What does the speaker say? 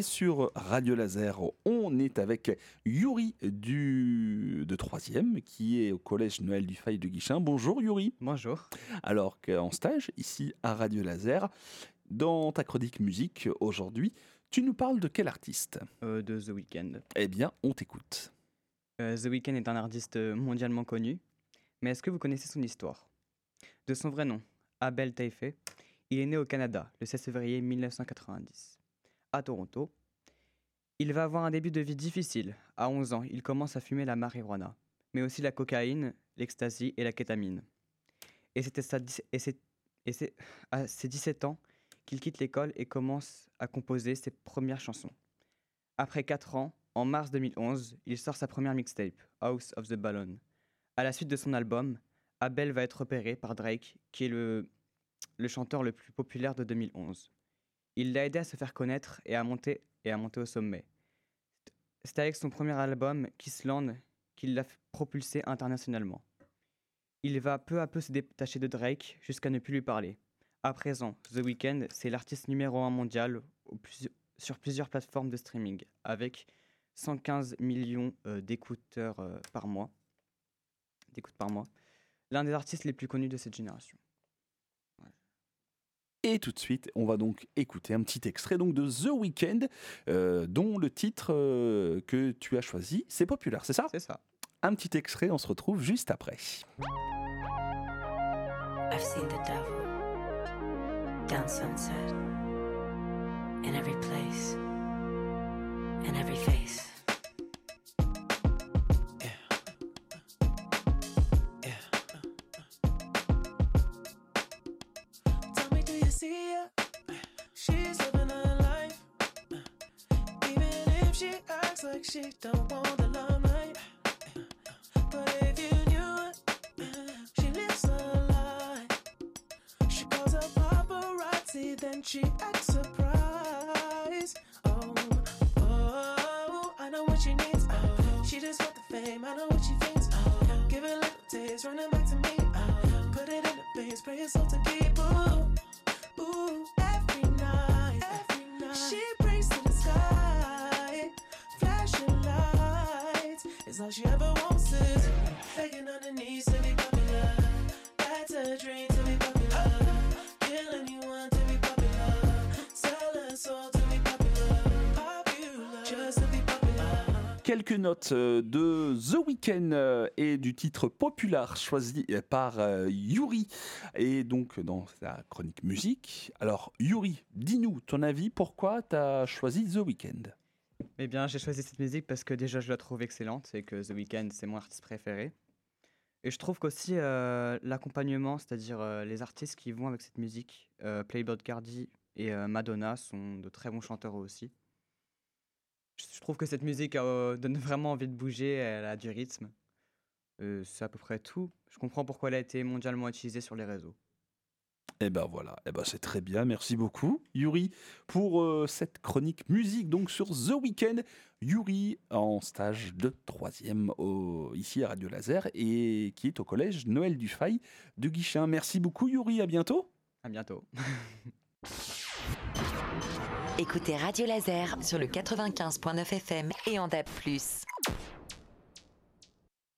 Et sur Radio Laser, on est avec Yuri du, de 3e qui est au collège Noël du Faille de Guichin. Bonjour Yuri. Bonjour. Alors qu'en stage ici à Radio Laser, dans ta chronique musique aujourd'hui, tu nous parles de quel artiste? Euh, De The Weeknd. Eh bien, on t'écoute. Euh, The Weeknd est un artiste mondialement connu, mais est-ce que vous connaissez son histoire? De son vrai nom, Abel Taïfé, il est né au Canada le 16 février 1990, à Toronto. Il va avoir un début de vie difficile. À 11 ans, il commence à fumer la marijuana, mais aussi la cocaïne, l'ecstasy et la kétamine. Et c'est à ses 17 ans qu'il quitte l'école et commence à composer ses premières chansons. Après 4 ans, en mars 2011, il sort sa première mixtape, House of the Balloon. À la suite de son album, Abel va être repéré par Drake, qui est le le chanteur le plus populaire de 2011. Il l'a aidé à se faire connaître et à monter, et à monter au sommet. C'est avec son premier album, Kissland, qu'il l'a propulsé internationalement. Il va peu à peu se détacher de Drake jusqu'à ne plus lui parler. À présent, The Weeknd, c'est l'artiste numéro un mondial sur plusieurs plateformes de streaming, avec 115 millions euh, d'écouteurs euh, par mois. L'un des artistes les plus connus de cette génération. Et tout de suite, on va donc écouter un petit extrait donc de The Weeknd, euh, dont le titre euh, que tu as choisi, c'est populaire, c'est ça? C'est ça. Un petit extrait, on se retrouve juste après. I've seen the devil down sunset in every place, in every face. Like she don't want the limelight. But if you knew she lives a lie. She calls her paparazzi, then she acts surprised. Oh, oh, I know what she needs. Oh, she just want the fame. I know what she thinks. Oh, give it a little taste, running back to me. Oh, put it in the base, pray yourself to keep. Quelques notes euh, de The Weeknd euh, et du titre Popular choisi par euh, Yuri. Et donc dans sa chronique musique. Alors Yuri, dis-nous ton avis, pourquoi tu as choisi The Weeknd? Eh bien j'ai choisi cette musique parce que déjà je la trouve excellente et que The Weeknd c'est mon artiste préféré. Et je trouve qu'aussi l'accompagnement, c'est-à-dire les artistes qui vont avec cette musique, Playboy Cardi et Madonna sont de très bons chanteurs aussi. Je trouve que cette musique euh, donne vraiment envie de bouger, elle a du rythme. Euh, c'est à peu près tout. Je comprends pourquoi elle a été mondialement utilisée sur les réseaux. Et eh ben voilà, et eh ben c'est très bien, merci beaucoup Yuri pour euh, cette chronique musique donc sur The Weeknd. Yuri en stage de troisième ici à Radio Laser et qui est au collège Noël Dufay de Guichin. Merci beaucoup Yuri, à bientôt. À bientôt. Écoutez Radio Laser sur le 95.9 FM et en DAB+.